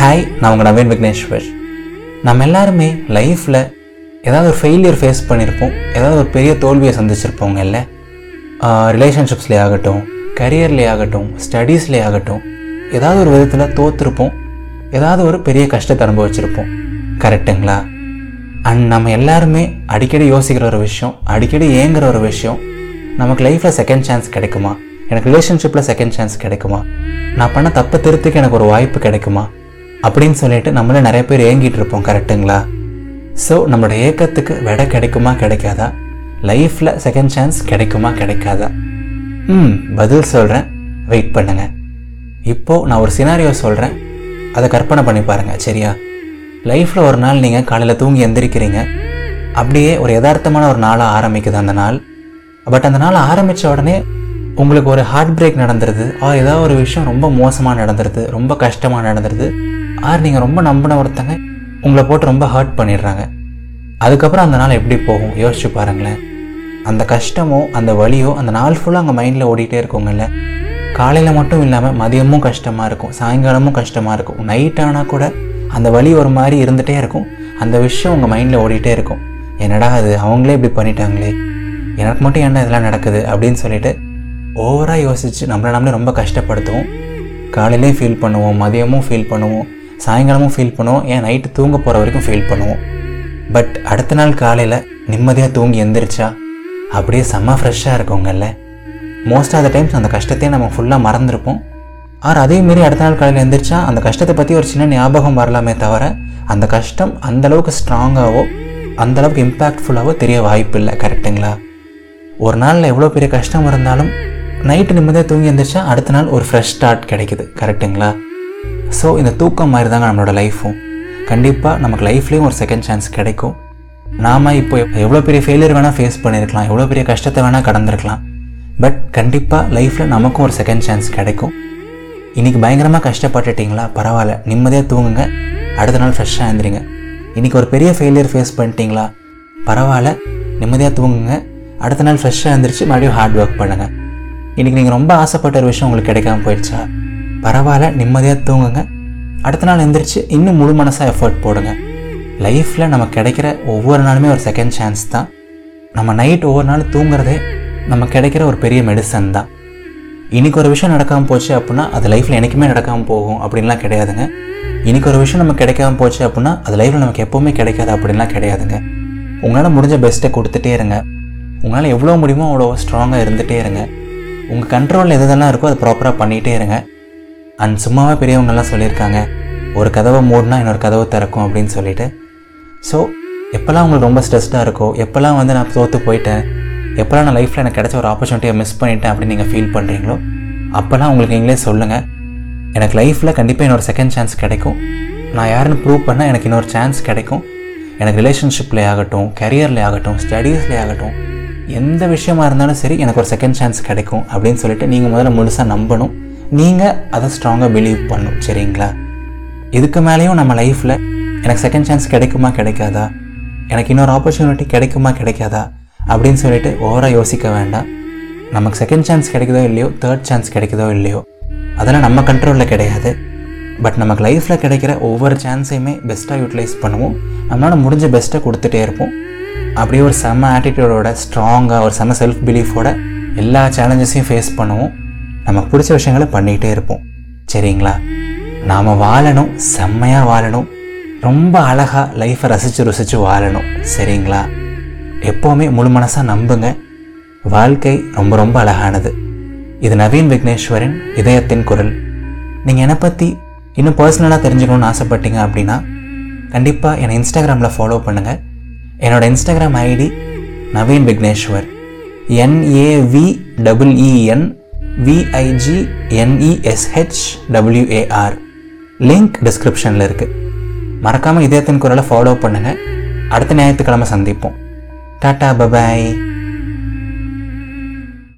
Hi நான் உங்கள் நவீன் விக்னேஸ்வர். நம்ம எல்லாருமே லைஃப்பில் ஏதாவது ஒரு ஃபெயிலியர் ஃபேஸ் பண்ணியிருப்போம் ஏதாவது ஒரு பெரிய தோல்வியை சந்திச்சிருப்போங்க இல்லை ரிலேஷன்ஷிப்ஸ்லேயே ஆகட்டும் கரியர்லேயே ஆகட்டும் ஸ்டடீஸ்லேயே ஆகட்டும் ஏதாவது ஒரு விதத்தில் தோற்றுருப்போம் ஏதாவது ஒரு பெரிய கஷ்டத்தை அனுபவிச்சிருப்போம். கரெக்டுங்களா அண்ட் நம்ம எல்லாருமே அடிக்கடி யோசிக்கிற ஒரு விஷயம் அடிக்கடி ஏங்குற ஒரு விஷயம் நமக்கு லைஃப்பில் செகண்ட் சான்ஸ் கிடைக்குமா? எனக்கு ரிலேஷன்ஷிப்பில் செகண்ட் சான்ஸ் கிடைக்குமா? நான் பண்ண தப்பு திருத்துக்கு எனக்கு ஒரு வாய்ப்பு கிடைக்குமா? அப்படின்னு சொல்லிட்டு நம்மளே நிறைய பேர் ஏங்கிட்டு இருப்போம் கரெக்டுங்களா ஸோ நம்மளோட ஏக்கத்துக்கு விடை கிடைக்குமா கிடைக்காதா? லைஃப்பில் செகண்ட் சான்ஸ் கிடைக்குமா கிடைக்காதா? ம் பதில் சொல்கிறேன் வெயிட் பண்ணுங்க. இப்போது நான் ஒரு சினாரியோ சொல்கிறேன் அதை கற்பனை பண்ணி பாருங்கள் சரியா? லைஃப்பில் ஒரு நாள் நீங்கள் காலையில் தூங்கி எந்திரிக்கிறீங்க. அப்படியே ஒரு யதார்த்தமான ஒரு நாளாக ஆரம்பிக்குது அந்த நாள். பட் அந்த நாள் ஆரம்பித்த உடனே உங்களுக்கு ஒரு ஹார்ட் பிரேக் நடந்துருது. ஆ ஏதாவது ஒரு விஷயம் ரொம்ப மோசமாக நடந்துருது ரொம்ப கஷ்டமாக நடந்துருது. ஆர் நீங்கள் ரொம்ப நம்பின ஒருத்தங்க உங்களை போட்டு ரொம்ப ஹர்ட் பண்ணிடுறாங்க. அதுக்கப்புறம் அந்த நாள் எப்படி போகும்? யோசிச்சு பாருங்களேன். அந்த கஷ்டமோ அந்த வலியோ அந்த நாள் ஃபுல்லாக அங்கே மைண்டில் ஓடிட்டே இருக்குங்கல்ல. காலையில் மட்டும் இல்லாமல் மதியமும் கஷ்டமாக இருக்கும். சாயங்காலமும் கஷ்டமாக இருக்கும். நைட் ஆனால் கூட அந்த வலி ஒரு மாதிரி இருந்துகிட்டே இருக்கும். அந்த விஷயம் உங்கள் மைண்டில் ஓடிட்டே இருக்கும். என்னடா அது? அவங்களே இப்படி பண்ணிட்டாங்களே. எனக்கு மட்டும் என்ன இதெல்லாம் நடக்குது? அப்படின்னு சொல்லிட்டு ஓவராக யோசித்து நம்மளை நம்மளே ரொம்ப கஷ்டப்படுத்துவோம். காலையிலையும் ஃபீல் பண்ணுவோம் மதியமும் ஃபீல் பண்ணுவோம். சாயங்காலமும் ஃபீல் பண்ணுவோம். ஏன் நைட்டு தூங்க போகிற வரைக்கும் ஃபீல் பண்ணுவோம். பட் அடுத்த நாள் காலையில் நிம்மதியாக தூங்கி எந்திரிச்சா அப்படியே செம்ம ஃப்ரெஷ்ஷாக இருக்குங்கல்ல. மோஸ்ட் ஆஃப் த டைம்ஸ் அந்த கஷ்டத்தையே நம்ம ஃபுல்லாக மறந்துருப்போம். ஆர் அதே மாரி அடுத்த நாள் காலையில் எந்திரிச்சா அந்த கஷ்டத்தை பற்றி ஒரு சின்ன ஞாபகம் வரலாமே தவிர அந்த கஷ்டம் அந்த அளவுக்கு ஸ்ட்ராங்காகவோ அந்தளவுக்கு இம்பேக்ட்ஃபுல்லாகவோ தெரிய வாய்ப்பு இல்லை. கரெக்டுங்களா ஒரு நாளில் எவ்வளோ பெரிய கஷ்டம் இருந்தாலும் நைட்டு நிம்மதியாக தூங்கி எந்திரிச்சா அடுத்த நாள் ஒரு ஃப்ரெஷ் ஸ்டார்ட் கிடைக்குது. கரெக்டுங்களா ஸோ இந்த தூக்கம் மாதிரி தாங்க நம்மளோட லைஃப்பும் கண்டிப்பாக நமக்கு லைஃப்லேயும் ஒரு செகண்ட் சான்ஸ் கிடைக்கும். நாம் இப்போ எவ்வளோ பெரிய ஃபெயிலியர் வேணால் ஃபேஸ் பண்ணியிருக்கலாம் எவ்வளோ பெரிய கஷ்டத்தை வேணால் கடந்திருக்கலாம். பட் கண்டிப்பாக லைஃப்பில் நமக்கும் ஒரு செகண்ட் சான்ஸ் கிடைக்கும். இன்றைக்கி பயங்கரமாக கஷ்டப்பட்டுட்டிங்களா? பரவாயில்ல நிம்மதியாக தூங்குங்க. அடுத்த நாள் ஃப்ரெஷ்ஷாக எழுந்திரிங்க. இன்றைக்கி ஒரு பெரிய ஃபெயிலியர் ஃபேஸ் பண்ணிட்டீங்களா? பரவாயில்ல நிம்மதியாக தூங்குங்க. அடுத்த நாள் ஃப்ரெஷ்ஷாக எழுந்திரிச்சு மறுபடியும் ஹார்ட் ஒர்க் பண்ணுங்கள் இன்றைக்கி நீங்கள் ரொம்ப ஆசைப்பட்ட ஒரு விஷயம் உங்களுக்கு கிடைக்காம போயிடுச்சா? பரவாயில்ல நிம்மதியாக தூங்குங்க. அடுத்த நாள் எந்திரிச்சு இன்னும் முழு மனசாக எஃபர்ட் போடுங்க. லைஃப்பில் நமக்கு கிடைக்கிற ஒவ்வொரு நாளுமே ஒரு செகண்ட் சான்ஸ் தான். நம்ம நைட் ஒவ்வொரு நாள் தூங்குறதே நம்ம கிடைக்கிற ஒரு பெரிய மெடிசன் தான். இன்றைக்கி ஒரு விஷயம் நடக்காமல் போச்சு அப்படின்னா அது லைஃப்பில் எனக்குமே நடக்காமல் போகும் அப்படின்லாம் கிடையாதுங்க. இன்றைக்கி ஒரு விஷயம் நமக்கு கிடைக்காம போச்சு அப்படின்னா அது லைஃப்பில் நமக்கு எப்போவுமே கிடைக்காது அப்படின்லாம் கிடையாதுங்க. உங்களால் முடிஞ்ச பெஸ்ட்டை கொடுத்துட்டே இருங்க. உங்களால் எவ்வளோ முடியுமோ அவ்வளோ ஸ்ட்ராங்காக இருந்துகிட்டே இருங்க. உங்கள் கண்ட்ரோலில் எதுதெல்லாம் இருக்கோ அதை ப்ராப்பராக பண்ணிகிட்டே இருங்க. அண்ட் சும்மாவே பெரியவங்கெல்லாம் சொல்லியிருக்காங்க ஒரு கதவை மூடினா இன்னொரு கதவை திறக்கும் அப்படின்னு சொல்லிட்டு. ஸோ எப்போல்லாம் உங்களுக்கு ரொம்ப ஸ்ட்ரெஸ்டாக இருக்கோ எப்போல்லாம் வந்து நான் தோற்று போயிட்டேன் எப்போல்லாம் நான் லைஃப்பில் எனக்கு கிடச்ச ஒரு ஆப்பர்ச்சுனிட்டியை மிஸ் பண்ணிட்டேன் அப்படின்னு நீங்கள் ஃபீல் பண்ணுறீங்களோ அப்போல்லாம் உங்களுக்கு நீங்களே சொல்லுங்கள் எனக்கு லைஃப்பில் கண்டிப்பாக இன்னொரு செகண்ட் சான்ஸ் கிடைக்கும். நான் யாருன்னு ப்ரூவ் பண்ணால் எனக்கு இன்னொரு சான்ஸ் கிடைக்கும். எனக்கு ரிலேஷன்ஷிப்லேயே ஆகட்டும் கரியர்லேயே ஆகட்டும் ஸ்டடீஸ்லேயே ஆகட்டும் எந்த விஷயமா இருந்தாலும் சரி எனக்கு ஒரு செகண்ட் சான்ஸ் கிடைக்கும் அப்படின்னு சொல்லிட்டு நீங்கள் முதல்ல முழுசாக நம்பணும். நீங்கள் அதை ஸ்ட்ராங்காக பிலீவ் பண்ணும் சரிங்களா? இதுக்கு மேலேயும் நம்ம லைஃப்பில் எனக்கு செகண்ட் சான்ஸ் கிடைக்குமா கிடைக்காதா? எனக்கு இன்னொரு ஆப்பர்ச்சுனிட்டி கிடைக்குமா கிடைக்காதா? அப்படின்னு சொல்லிட்டு ஓவராக யோசிக்க வேண்டாம். நமக்கு செகண்ட் சான்ஸ் கிடைக்குதோ இல்லையோ தேர்ட் சான்ஸ் கிடைக்குதோ இல்லையோ அதெல்லாம் நம்ம கண்ட்ரோலில் கிடையாது. பட் நமக்கு லைஃப்பில் கிடைக்கிற ஒவ்வொரு சான்ஸையுமே பெஸ்ட்டாக யூட்டிலைஸ் பண்ணுவோம். நம்மளால் முடிஞ்ச பெஸ்ட்டை கொடுத்துட்டே இருப்போம். அப்படியே ஒரு செம்ம ஆட்டிடியூடோட ஸ்ட்ராங்காக ஒரு செம்ம செல்ஃப் பிலீஃபோட எல்லா சேலஞ்சஸையும் ஃபேஸ் பண்ணுவோம். நமக்கு பிடிச்ச விஷயங்களை பண்ணிகிட்டே இருப்போம். சரிங்களா? நாம் வாழணும் செம்மையாக வாழணும். ரொம்ப அழகாக லைஃப்பை ரசித்து ருசித்து வாழணும். சரிங்களா? எப்போவுமே முழு மனசாக நம்புங்க. வாழ்க்கை ரொம்ப ரொம்ப அழகானது. இது நவீன் விக்னேஸ்வரின் இதயத்தின் குரல். நீங்கள் என்னை பற்றி இன்னும் பர்சனலாக தெரிஞ்சுக்கணும்னு ஆசைப்பட்டீங்க அப்படின்னா கண்டிப்பாக என்னை இன்ஸ்டாகிராமில் ஃபாலோ பண்ணுங்கள் என்னோடய Instagram ID Naveen Vigneshwar. N A V double E N V I G link டிஸ்கிரிப்ஷனில் இருக்குது மறக்காமல் இதயத்தின் குரலை ஃபாலோ பண்ணுங்கள் அடுத்த ஞாயிற்றுக்கிழமை சந்திப்போம். Tata bye bye